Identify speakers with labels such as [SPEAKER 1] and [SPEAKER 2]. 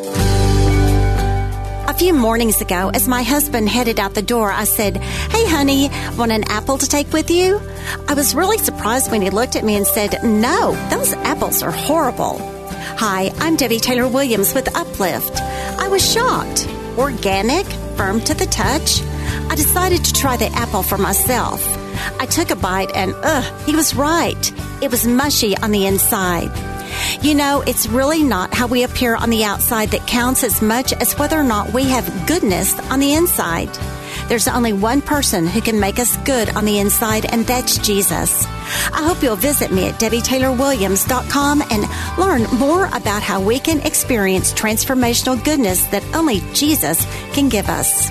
[SPEAKER 1] A few mornings ago, as my husband headed out the door, I said, Hey, honey, want an apple to take with you? I was really surprised when he looked at me and said, No, those apples are horrible. Hi, I'm Debbie Taylor Williams with Uplift. I was shocked. Organic, firm to the touch. I decided to try the apple for myself. I took a bite and, ugh, he was right. It was mushy on the inside. You know, it's really not how we appear on the outside that counts as much as whether or not we have goodness on the inside. There's only one person who can make us good on the inside, and that's Jesus. I hope you'll visit me at DebbieTaylorWilliams.com and learn more about how we can experience transformational goodness that only Jesus can give us.